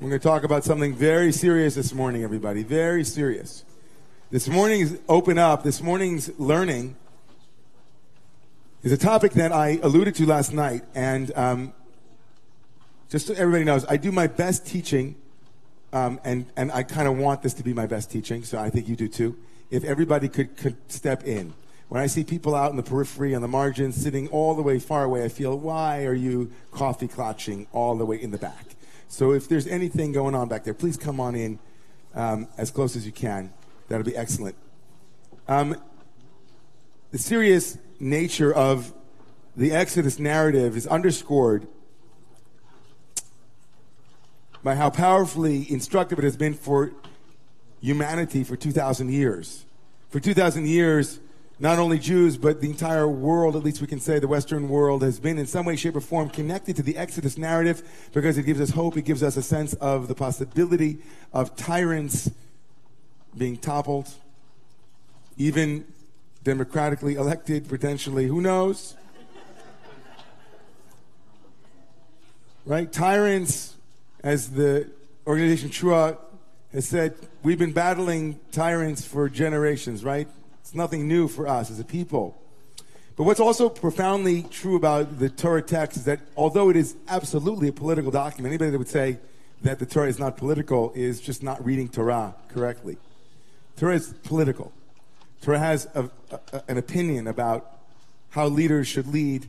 We're going to talk about something very serious this morning, everybody. Very serious. This morning's Open Up, this morning's learning is a topic that I alluded to last night. And um, just so everybody knows, I do my best teaching, um, and, and I kind of want this to be my best teaching, so I think you do too. If everybody could, could step in. When I see people out in the periphery, on the margins, sitting all the way far away, I feel, why are you coffee clutching all the way in the back? So if there's anything going on back there, please come on in um, as close as you can. That'll be excellent. Um, the serious nature of the Exodus narrative is underscored by how powerfully instructive it has been for humanity for 2,000 years. For 2,000 years, not only Jews, but the entire world, at least we can say the Western world, has been in some way, shape, or form connected to the Exodus narrative because it gives us hope. It gives us a sense of the possibility of tyrants being toppled, even democratically elected, potentially. Who knows? right? Tyrants, as the organization T'ruah has said, we've been battling tyrants for generations, right? It's nothing new for us as a people. But what's also profoundly true about the Torah text is that although it is absolutely a political document, anybody that would say that the Torah is not political is just not reading Torah correctly. Torah is political. Torah has a, a, an opinion about how leaders should lead,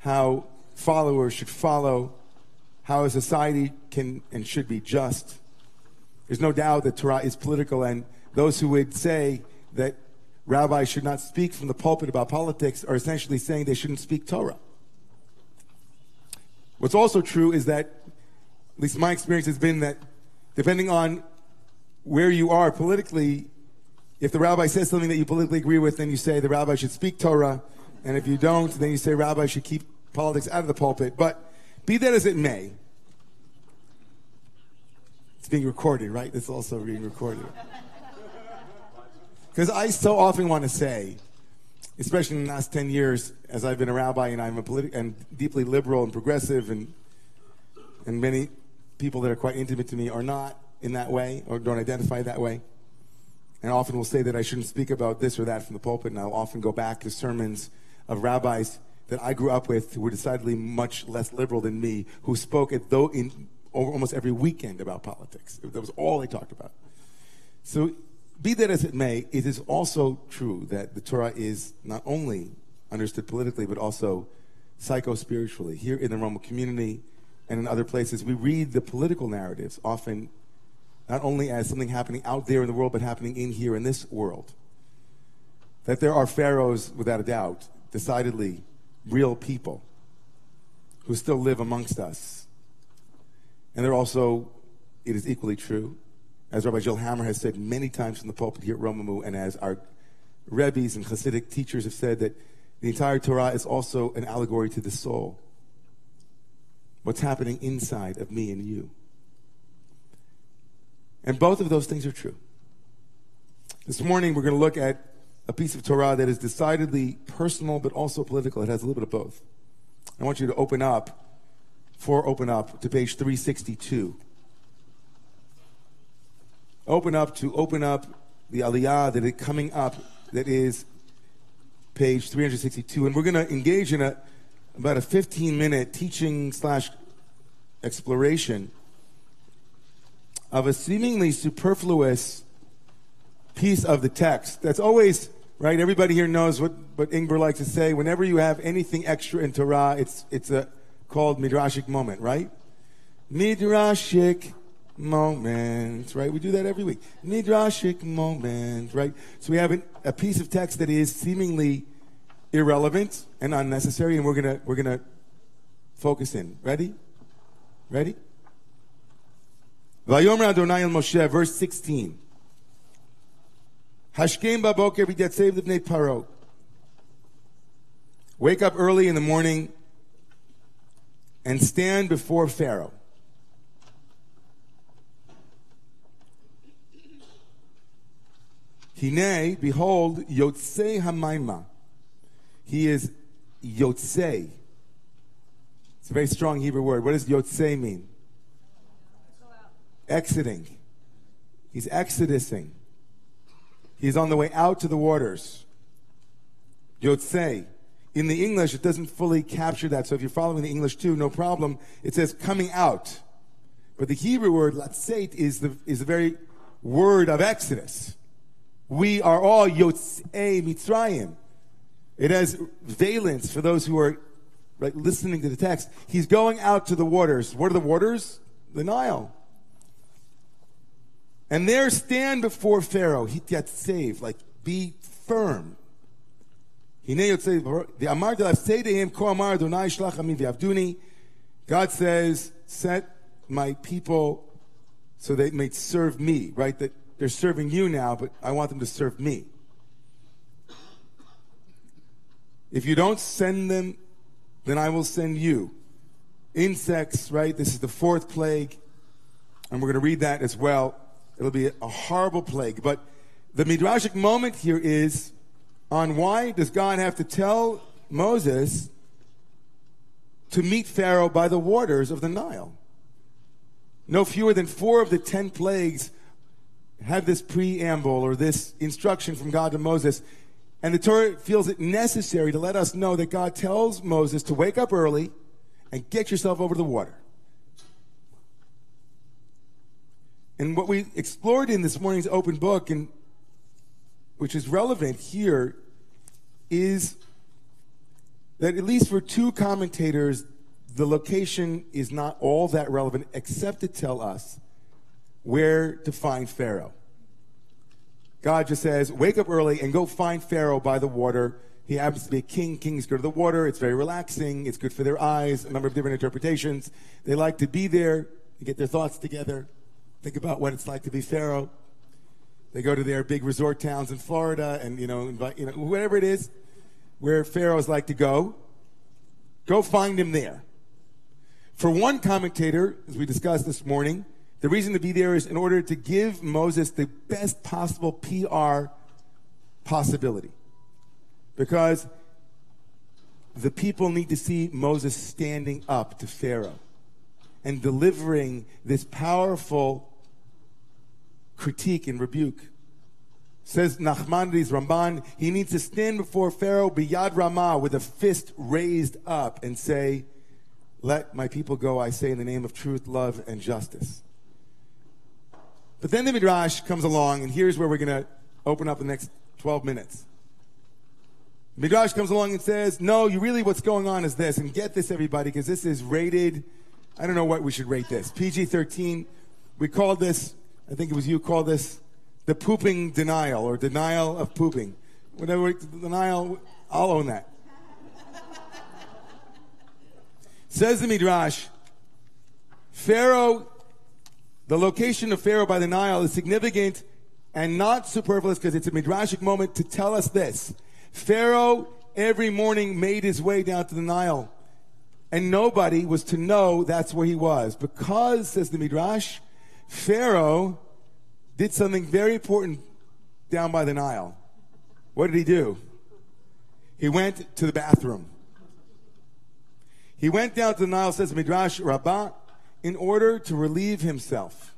how followers should follow, how a society can and should be just. There's no doubt that Torah is political, and those who would say that rabbis should not speak from the pulpit about politics are essentially saying they shouldn't speak Torah. What's also true is that, at least my experience has been that depending on where you are politically, if the rabbi says something that you politically agree with, then you say the rabbi should speak Torah. And if you don't, then you say rabbi should keep politics out of the pulpit. But be that as it may, it's being recorded, right? It's also being recorded. Because I so often want to say, especially in the last 10 years, as I've been a rabbi and I'm a politi- and deeply liberal and progressive, and, and many people that are quite intimate to me are not in that way or don't identify that way. And often will say that I shouldn't speak about this or that from the pulpit, and I'll often go back to sermons of rabbis that I grew up with who were decidedly much less liberal than me, who spoke at though in almost every weekend about politics. That was all they talked about. So be that as it may, it is also true that the Torah is not only understood politically, but also psycho spiritually. Here in the Romemu community and in other places, we read the political narratives often not only as something happening out there in the world, but happening in here in this world. That there are pharaohs, without a doubt, decidedly real people who still live amongst us. And they're also, it is equally true, as Rabbi Jill Hammer has said many times from the pulpit here at Romemu, and as our Rebbe's and Hasidic teachers have said, that the entire Torah is also an allegory to the soul. What's happening inside of me and you. And both of those things are true. This morning, we're going to look at a piece of Torah that is decidedly personal but also political. It has a little bit of both. I want you to open up, for open up, to page 362 open up to open up the aliyah that is coming up that is page 362 and we're going to engage in a about a 15 minute teaching slash exploration of a seemingly superfluous piece of the text. That's always right everybody here knows what, what Ingber likes to say. Whenever you have anything extra in torah it's, it's a called midrashic moment right? Midrashic moment, right? We do that every week. Midrashic moment, right? So we have an, a piece of text that is seemingly irrelevant and unnecessary, and we're gonna we're gonna focus in. Ready? Ready? Vayomer Adonai el Moshe, verse 16. Hashkem baboker b'yatzev livnei paro. Wake up early in the morning and stand before Pharaoh. Hine, behold, Yotzei Hamaima. He is Yotzei. It's a very strong Hebrew word. What does Yotzei mean? exiting. He's exodusing. He's on the way out to the waters. Yotzei. In the English, it doesn't fully capture that. So if you're following the English too, no problem. It says coming out. But the Hebrew word, latzeit, is the, is the very word of Exodus. We are all Yotzei Mitzrayim. It has valence for those who are right, listening to the text. He's going out to the waters. What are the waters? The Nile. And there stand before Pharaoh, He yet save, like be firm. God says, set my people so they may serve me, right? That they're serving you now, but I want them to serve me. If you don't send them, then I will send you. Insects, right? This is the fourth plague. And we're going to read that as well. It'll be a horrible plague. But the midrashic moment here is on why does God have to tell Moses to meet Pharaoh by the waters of the Nile? No fewer than four of the ten plagues have this preamble or this instruction from God to Moses. And the Torah feels it necessary to let us know that God tells Moses to wake up early and get yourself over the water. And what we explored in this morning's open book, and which is relevant here, is that at least for two commentators, the location is not all that relevant except to tell us where to find Pharaoh. God just says, wake up early and go find Pharaoh by the water. He happens to be a king. Kings go to the water. It's very relaxing. It's good for their eyes. A number of different interpretations. They like to be there, and get their thoughts together. Think about what it's like to be Pharaoh. They go to their big resort towns in Florida and, you know, invite, you know, whatever it is where pharaohs like to go. Go find him there. For one commentator, as we discussed this morning, the reason to be there is in order to give Moses the best possible PR possibility. Because the people need to see Moses standing up to Pharaoh and delivering this powerful critique and rebuke. Says Nachmanides Ramban, he needs to stand before Pharaoh biyad ramah with a fist raised up and say, let my people go, I say, in the name of truth, love, and justice. But then the Midrash comes along, and here's where we're going to open up the next 12 minutes. Midrash comes along and says, No, you really, what's going on is this, and get this, everybody, because this is rated I don't know what we should rate this. PG 13. We called this, I think it was you called this the pooping denial or denial of pooping. Whatever, denial, I'll own that. Says the Midrash, Pharaoh, the location of Pharaoh by the Nile is significant and not superfluous because it's a Midrashic moment to tell us this. Pharaoh every morning made his way down to the Nile and nobody was to know that's where he was. Because, says the Midrash, Pharaoh did something very important down by the Nile. What did he do? He went to the bathroom. He went down to the Nile, says Midrash Rabbah, in order to relieve himself.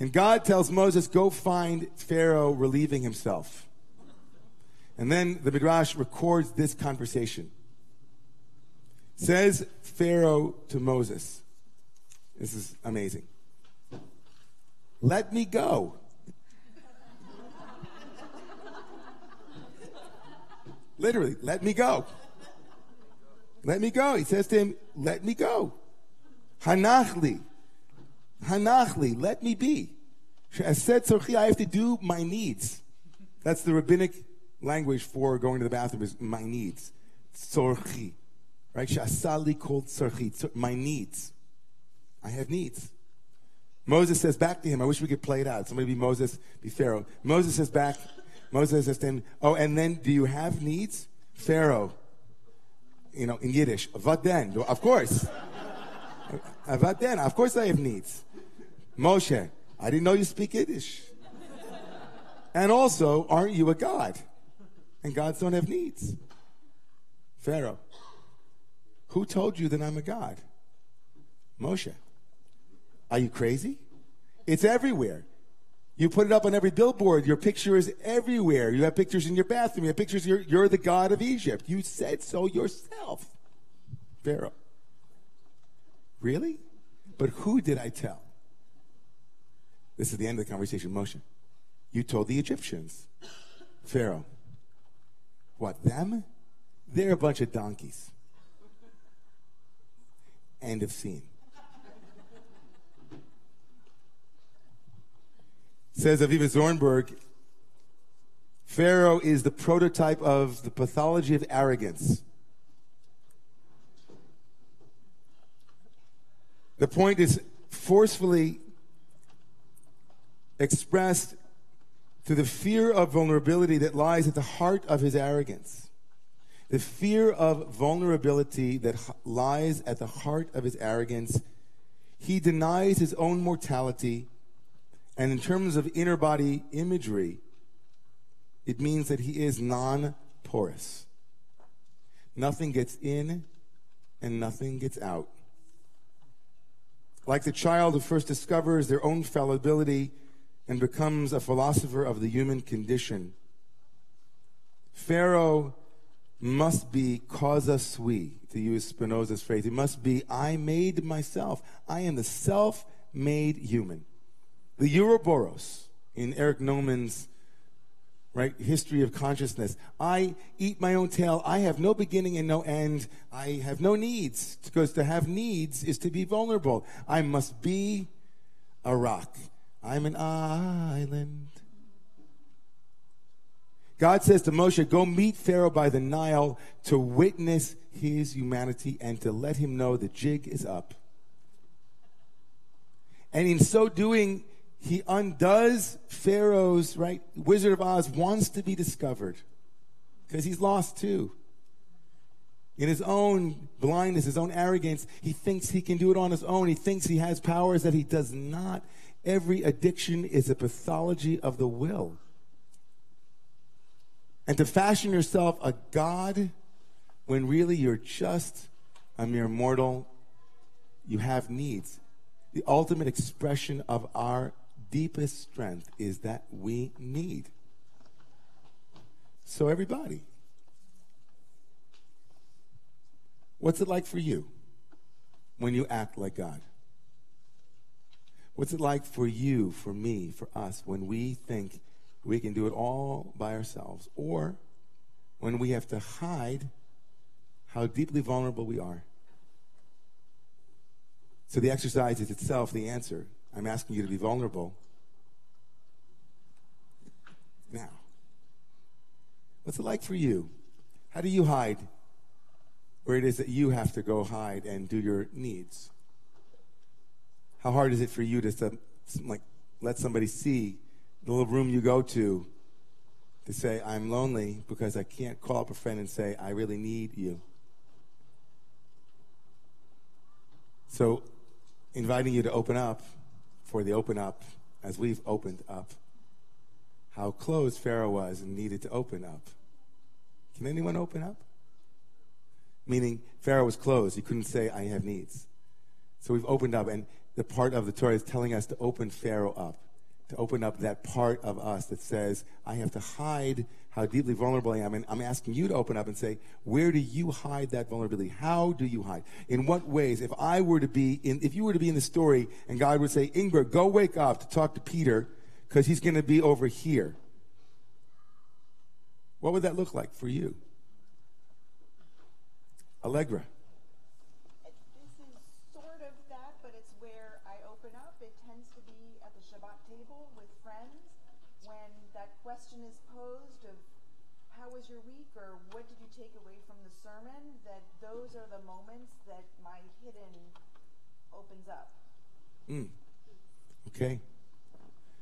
And God tells Moses, go find Pharaoh relieving himself. And then the Midrash records this conversation. Says Pharaoh to Moses, this is amazing. Let me go. Literally, let me go. Let me go. He says to him, let me go. Hanachli. Hanachli. Let me be. I said, Sorchi, I have to do my needs. That's the rabbinic language for going to the bathroom is my needs. Sorchi. Right? Shasali called tzarchit. My needs. I have needs. Moses says back to him, I wish we could play it out. Somebody be Moses, be Pharaoh. Moses says back, Moses says him, Oh, and then do you have needs? Pharaoh. You know, in Yiddish. Vaden. Of course. Vaden. Of course I have needs. Moshe. I didn't know you speak Yiddish. And also, aren't you a God? And gods don't have needs. Pharaoh. Who told you that I'm a God? Moshe. Are you crazy? It's everywhere. You put it up on every billboard. Your picture is everywhere. You have pictures in your bathroom. You have pictures. You're, you're the God of Egypt. You said so yourself, Pharaoh. Really? But who did I tell? This is the end of the conversation. Moshe. You told the Egyptians. Pharaoh. What, them? They're a bunch of donkeys. End of scene. Says Avivah Zornberg, Pharaoh is the prototype of the pathology of arrogance. The point is forcefully expressed through the fear of vulnerability that lies at the heart of his arrogance. The fear of vulnerability that lies at the heart of his arrogance. He denies his own mortality and in terms of inner body imagery, it means that he is non porous. Nothing gets in and nothing gets out. Like the child who first discovers their own fallibility and becomes a philosopher of the human condition, Pharaoh must be causa sui, to use Spinoza's phrase. It must be, I made myself. I am the self made human. The Ouroboros in Erich Neumann's right history of consciousness. I eat my own tail. I have no beginning and no end. I have no needs because to have needs is to be vulnerable. I must be a rock. I'm an island. God says to Moshe, Go meet Pharaoh by the Nile to witness his humanity and to let him know the jig is up. And in so doing, he undoes Pharaoh's, right? Wizard of Oz wants to be discovered because he's lost too. In his own blindness, his own arrogance, he thinks he can do it on his own. He thinks he has powers that he does not. Every addiction is a pathology of the will. And to fashion yourself a God when really you're just a mere mortal, you have needs. The ultimate expression of our deepest strength is that we need. So, everybody, what's it like for you when you act like God? What's it like for you, for me, for us, when we think we can do it all by ourselves, or when we have to hide how deeply vulnerable we are? So, the exercise is itself the answer. I'm asking you to be vulnerable. Now, what's it like for you? How do you hide where it is that you have to go hide and do your needs? How hard is it for you to, like let somebody see the little room you go to to say, I'm lonely because I can't call up a friend and say, I really need you? So, inviting you to open up for the open up as we've opened up. How closed Pharaoh was and needed to open up. Can anyone open up? Meaning, Pharaoh was closed. He couldn't say, I have needs. So we've opened up, and the part of the Torah is telling us to open Pharaoh up to open up that part of us that says, I have to hide how deeply vulnerable I am. And I'm asking you to open up and say, where do you hide that vulnerability? How do you hide? In what ways? If I were to be in, if you were to be in the story and God would say, Ingrid, go wake up to talk to Peter because he's going to be over here. What would that look like for you? Allegra. Question is posed of how was your week or what did you take away from the sermon, that those are the moments that my hidden opens up. Mm. Okay.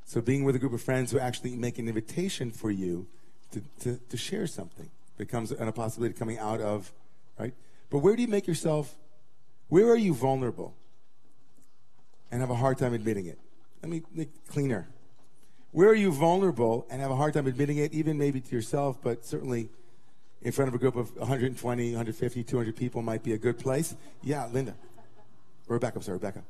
So being with a group of friends who actually make an invitation for you to, to, to share something becomes a possibility coming out of, right? But where do you make yourself, where are you vulnerable and have a hard time admitting it? Let me make cleaner. Where are you vulnerable and have a hard time admitting it, even maybe to yourself, but certainly in front of a group of 120, 150, 200 people might be a good place? Yeah, Linda. Rebecca, sorry, Rebecca.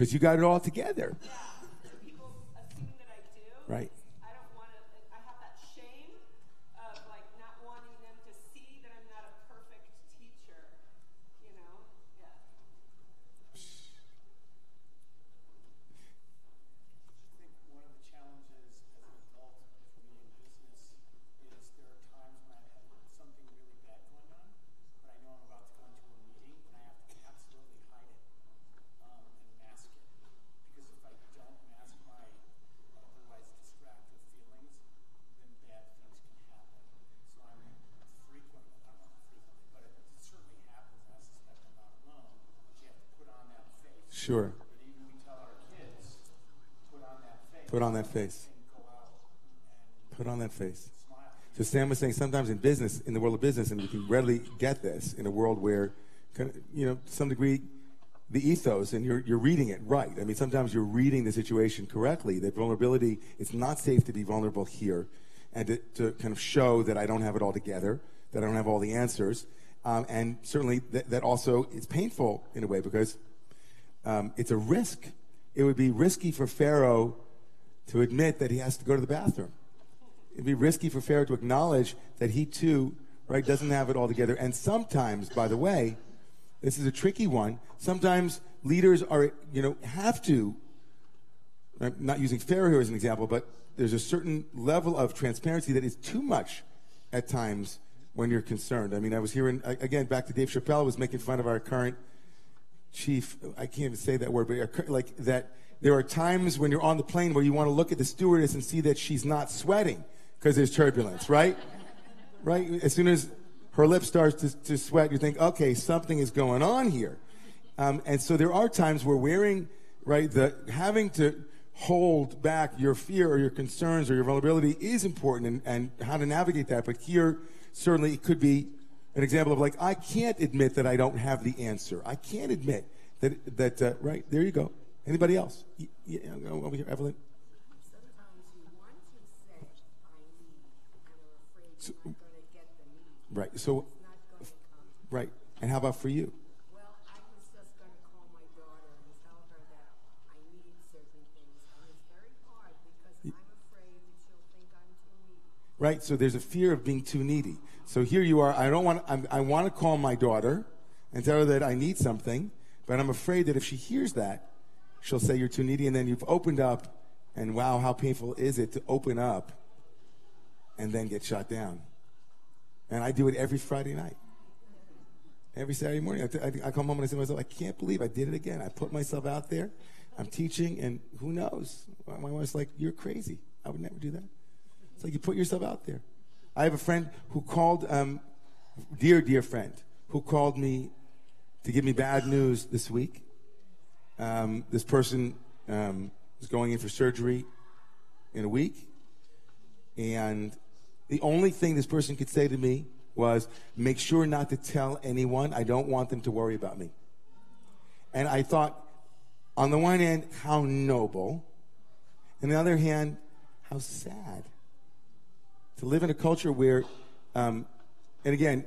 Because you got it all together. Yeah, and people assume that I do. Right. I don't want to. I have that shame of like not wanting them to see that I'm not a perfect teacher. You know? Yeah. I think one of the challenges as an adult for me in business is there are times when I have something really bad going on, but I know I'm about to go into a meeting and I have to absolutely hide it um, and mask it. Because if I don't mask my otherwise distracted feelings, then bad things can happen. So I'm frequently, I don't know frequently, but it certainly happens, and I suspect I'm not alone, that you have to put on that face. Sure. Put on that face. Put on that face. So Sam was saying sometimes in business, in the world of business, and we can readily get this in a world where, you know, to some degree, the ethos and you're, you're reading it right. I mean, sometimes you're reading the situation correctly. That vulnerability, it's not safe to be vulnerable here and to, to kind of show that I don't have it all together, that I don't have all the answers. Um, and certainly that, that also is painful in a way because um, it's a risk. It would be risky for Pharaoh to admit that he has to go to the bathroom. It'd be risky for Pharaoh to acknowledge that he too, right, doesn't have it all together. And sometimes, by the way, this is a tricky one. Sometimes leaders are, you know, have to. I'm not using Pharaoh here as an example, but there's a certain level of transparency that is too much at times when you're concerned. I mean, I was hearing again back to Dave Chappelle was making fun of our current chief. I can't even say that word, but like that. There are times when you're on the plane where you want to look at the stewardess and see that she's not sweating because there's turbulence, right? right? As soon as her lip starts to, to sweat, you think, okay, something is going on here. Um, and so there are times where wearing, right, the having to hold back your fear or your concerns or your vulnerability is important and, and how to navigate that. But here, certainly, it could be an example of like, I can't admit that I don't have the answer. I can't admit that, that uh, right, there you go. Anybody else? Y- y- over here, Evelyn. Sometimes you want to say, I need, and are afraid So- you're not going to get the need. Right. So, It's not come. right. And how about for you? Well, I was just going to call my daughter and tell her that I need certain things. And it's very hard because I'm afraid that she'll think I'm too needy. right? So there's a fear of being too needy. So here you are. I don't want. I'm, I want to call my daughter and tell her that I need something, but I'm afraid that if she hears that, she'll say you're too needy, and then you've opened up, and wow, how painful is it to open up and then get shot down? And I do it every Friday night. Every Saturday morning, I, I, I come home and I say to myself, I can't believe I did it again. I put myself out there. I'm teaching, and who knows? My wife's like, You're crazy. I would never do that. It's like you put yourself out there. I have a friend who called, um, dear, dear friend, who called me to give me bad news this week. Um, this person um, is going in for surgery in a week. And the only thing this person could say to me was, make sure not to tell anyone. I don't want them to worry about me. And I thought, on the one hand, how noble. On the other hand, how sad to live in a culture where, um, and again,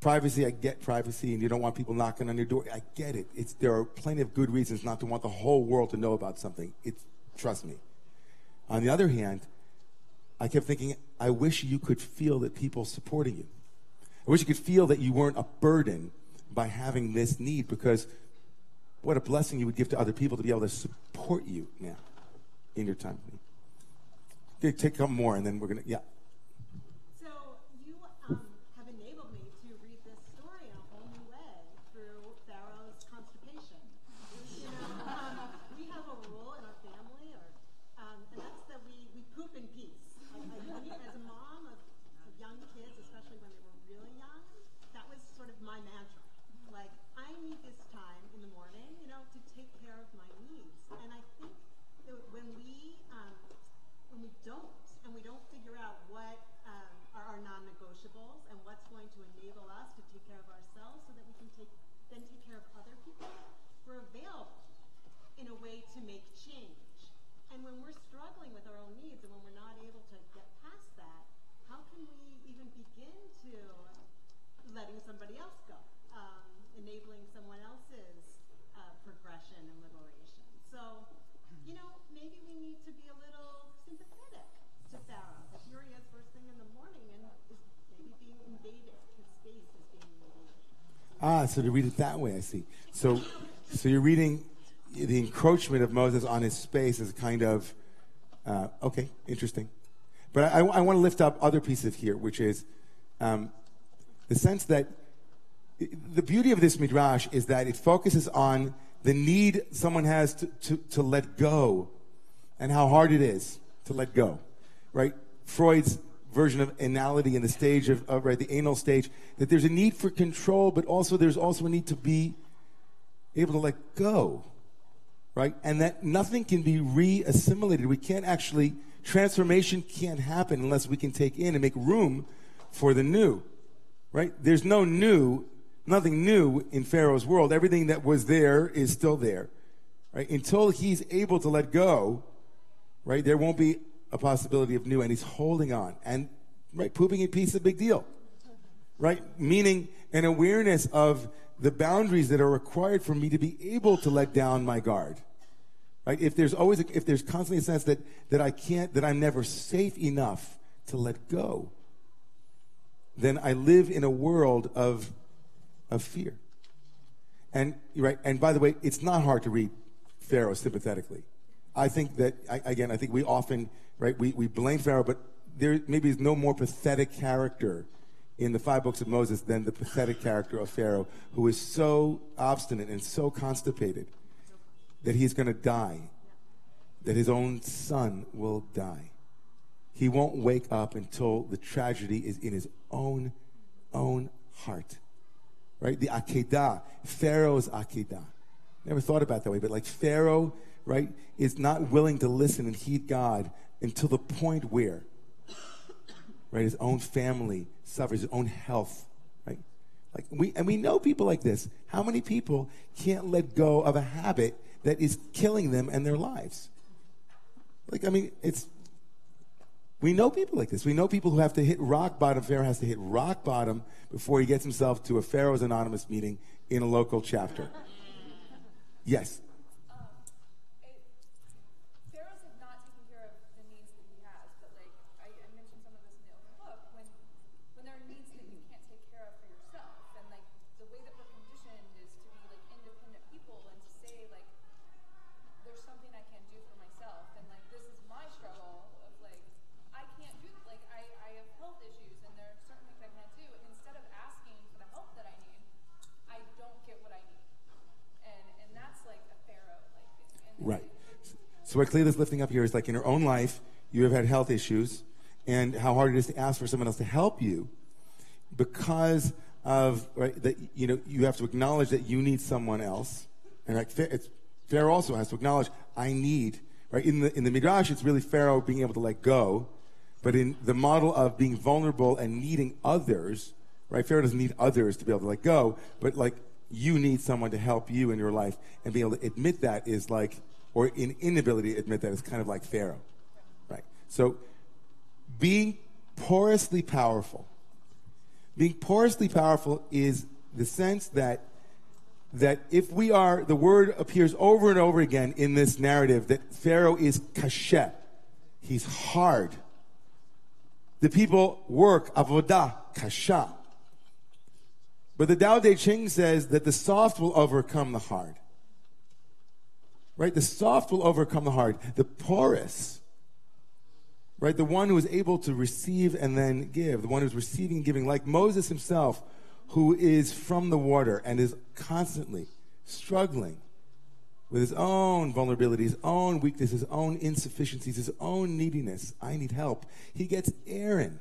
privacy, I get privacy, and you don't want people knocking on your door. I get it. It's, there are plenty of good reasons not to want the whole world to know about something. It's, trust me. On the other hand, I kept thinking, I wish you could feel that people supporting you. I wish you could feel that you weren't a burden by having this need because what a blessing you would give to other people to be able to support you now in your time. Take a couple more and then we're going to, yeah. non-negotiables and what's going to enable us to take care of ourselves so that we can take, then take care of other people, we're available in a way to make change. And when we're struggling with our own needs and when we're not able to get past that, how can we even begin to letting somebody else go, um, enabling someone else's uh, progression and liberation? So, you know, maybe we need to be a little sympathetic to Sarah, That here he is first thing in the morning and Ah, so to read it that way, I see. So, so you're reading the encroachment of Moses on his space as kind of, uh, okay, interesting. But I, I want to lift up other pieces here, which is um, the sense that the beauty of this midrash is that it focuses on the need someone has to, to, to let go and how hard it is to let go, right? Freud's version of anality in the stage of, of right, the anal stage, that there's a need for control, but also there's also a need to be able to let go, right? And that nothing can be re-assimilated. We can't actually, transformation can't happen unless we can take in and make room for the new, right? There's no new, nothing new in Pharaoh's world. Everything that was there is still there, right? Until he's able to let go, right? There won't be a possibility of new, and he's holding on. And right, pooping in peace is a big deal, right? Meaning an awareness of the boundaries that are required for me to be able to let down my guard. Right? If there's always, a, if there's constantly a sense that that I can't, that I'm never safe enough to let go, then I live in a world of of fear. And right, and by the way, it's not hard to read Pharaoh sympathetically. I think that I, again, I think we often right we, we blame Pharaoh, but there maybe is no more pathetic character in the five books of Moses than the pathetic character of Pharaoh, who is so obstinate and so constipated that he's going to die, that his own son will die. He won't wake up until the tragedy is in his own own heart. Right? The Akedah, Pharaoh's Akedah. Never thought about that way, but like Pharaoh, right, is not willing to listen and heed God until the point where, right, his own family suffers, his own health, right? Like we, and we know people like this. How many people can't let go of a habit that is killing them and their lives? Like, I mean, it's, we know people like this. We know people who have to hit rock bottom. Pharaoh has to hit rock bottom before he gets himself to a Pharaoh's Anonymous meeting in a local chapter. Yes. Um, it, Pharaohs have not taken care of the needs that he has, but like I, I mentioned some of this in the open book, when when there are needs that you can't take care of for yourself, and like the way that we're conditioned is to be like independent people and to say like there's something I can do for myself, and like this is my struggle of like I can't do like I I have health issues and there are certain things I can't do. Instead of asking for the help that I need, I don't get what I need, and and that's like a Pharaoh like thing. And Right. So what Clela's lifting up here is like in her own life, you have had health issues, and how hard it is to ask for someone else to help you, because of right that you know you have to acknowledge that you need someone else, and like it's, Pharaoh also has to acknowledge I need right in the in the midrash it's really Pharaoh being able to let go, but in the model of being vulnerable and needing others, right? Pharaoh doesn't need others to be able to let go, but like you need someone to help you in your life, and being able to admit that is like, or an inability to admit that is kind of like Pharaoh, right? So, being porously powerful, being porously powerful is the sense that that if we are, the word appears over and over again in this narrative that Pharaoh is kashet, he's hard. The people work avodah kasha. But the Tao Te Ching says that the soft will overcome the hard. Right? The soft will overcome the hard. The porous, right? The one who is able to receive and then give, the one who's receiving and giving, like Moses himself, who is from the water and is constantly struggling with his own vulnerability, his own weakness, his own insufficiencies, his own neediness. I need help. He gets Aaron.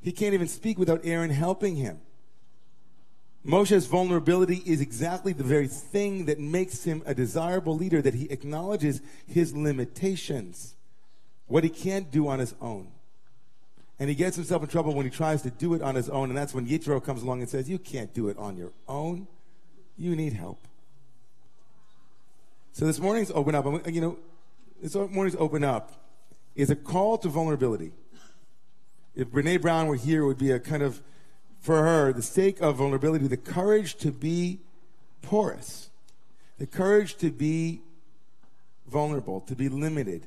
He can't even speak without Aaron helping him. Moshe's vulnerability is exactly the very thing that makes him a desirable leader, that he acknowledges his limitations, what he can't do on his own. And he gets himself in trouble when he tries to do it on his own, and that's when Yitro comes along and says, You can't do it on your own. You need help. So this morning's open up, you know, this morning's open up is a call to vulnerability. If Brene Brown were here, it would be a kind of, for her, the sake of vulnerability, the courage to be porous, the courage to be vulnerable, to be limited,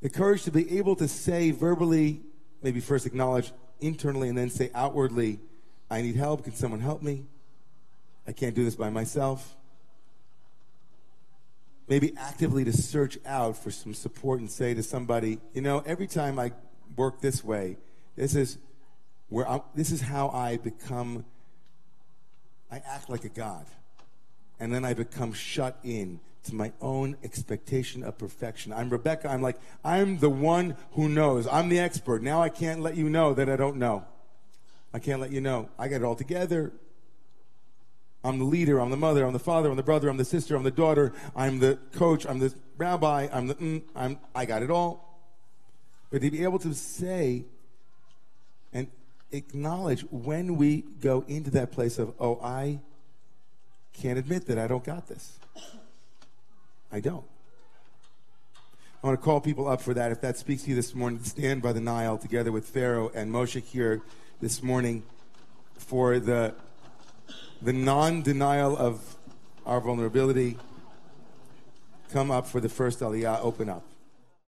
the courage to be able to say verbally, maybe first acknowledge internally and then say outwardly, I need help. Can someone help me? I can't do this by myself. Maybe actively to search out for some support and say to somebody, you know, every time I work this way, this is where I'm, this is how I become. I act like a god, and then I become shut in to my own expectation of perfection. I'm Rebecca. I'm like I'm the one who knows. I'm the expert. Now I can't let you know that I don't know. I can't let you know. I got it all together. I'm the leader, I'm the mother, I'm the father, I'm the brother, I'm the sister, I'm the daughter, I'm the coach, I'm the rabbi, I'm the, mm, I'm, I got it all. But to be able to say acknowledge when we go into that place of, oh, I can't admit that I don't got this. I don't. I want to call people up for that. If that speaks to you this morning, stand by the Nile together with Pharaoh and Moshe here this morning for the the non denial of our vulnerability. Come up for the first aliyah, open up.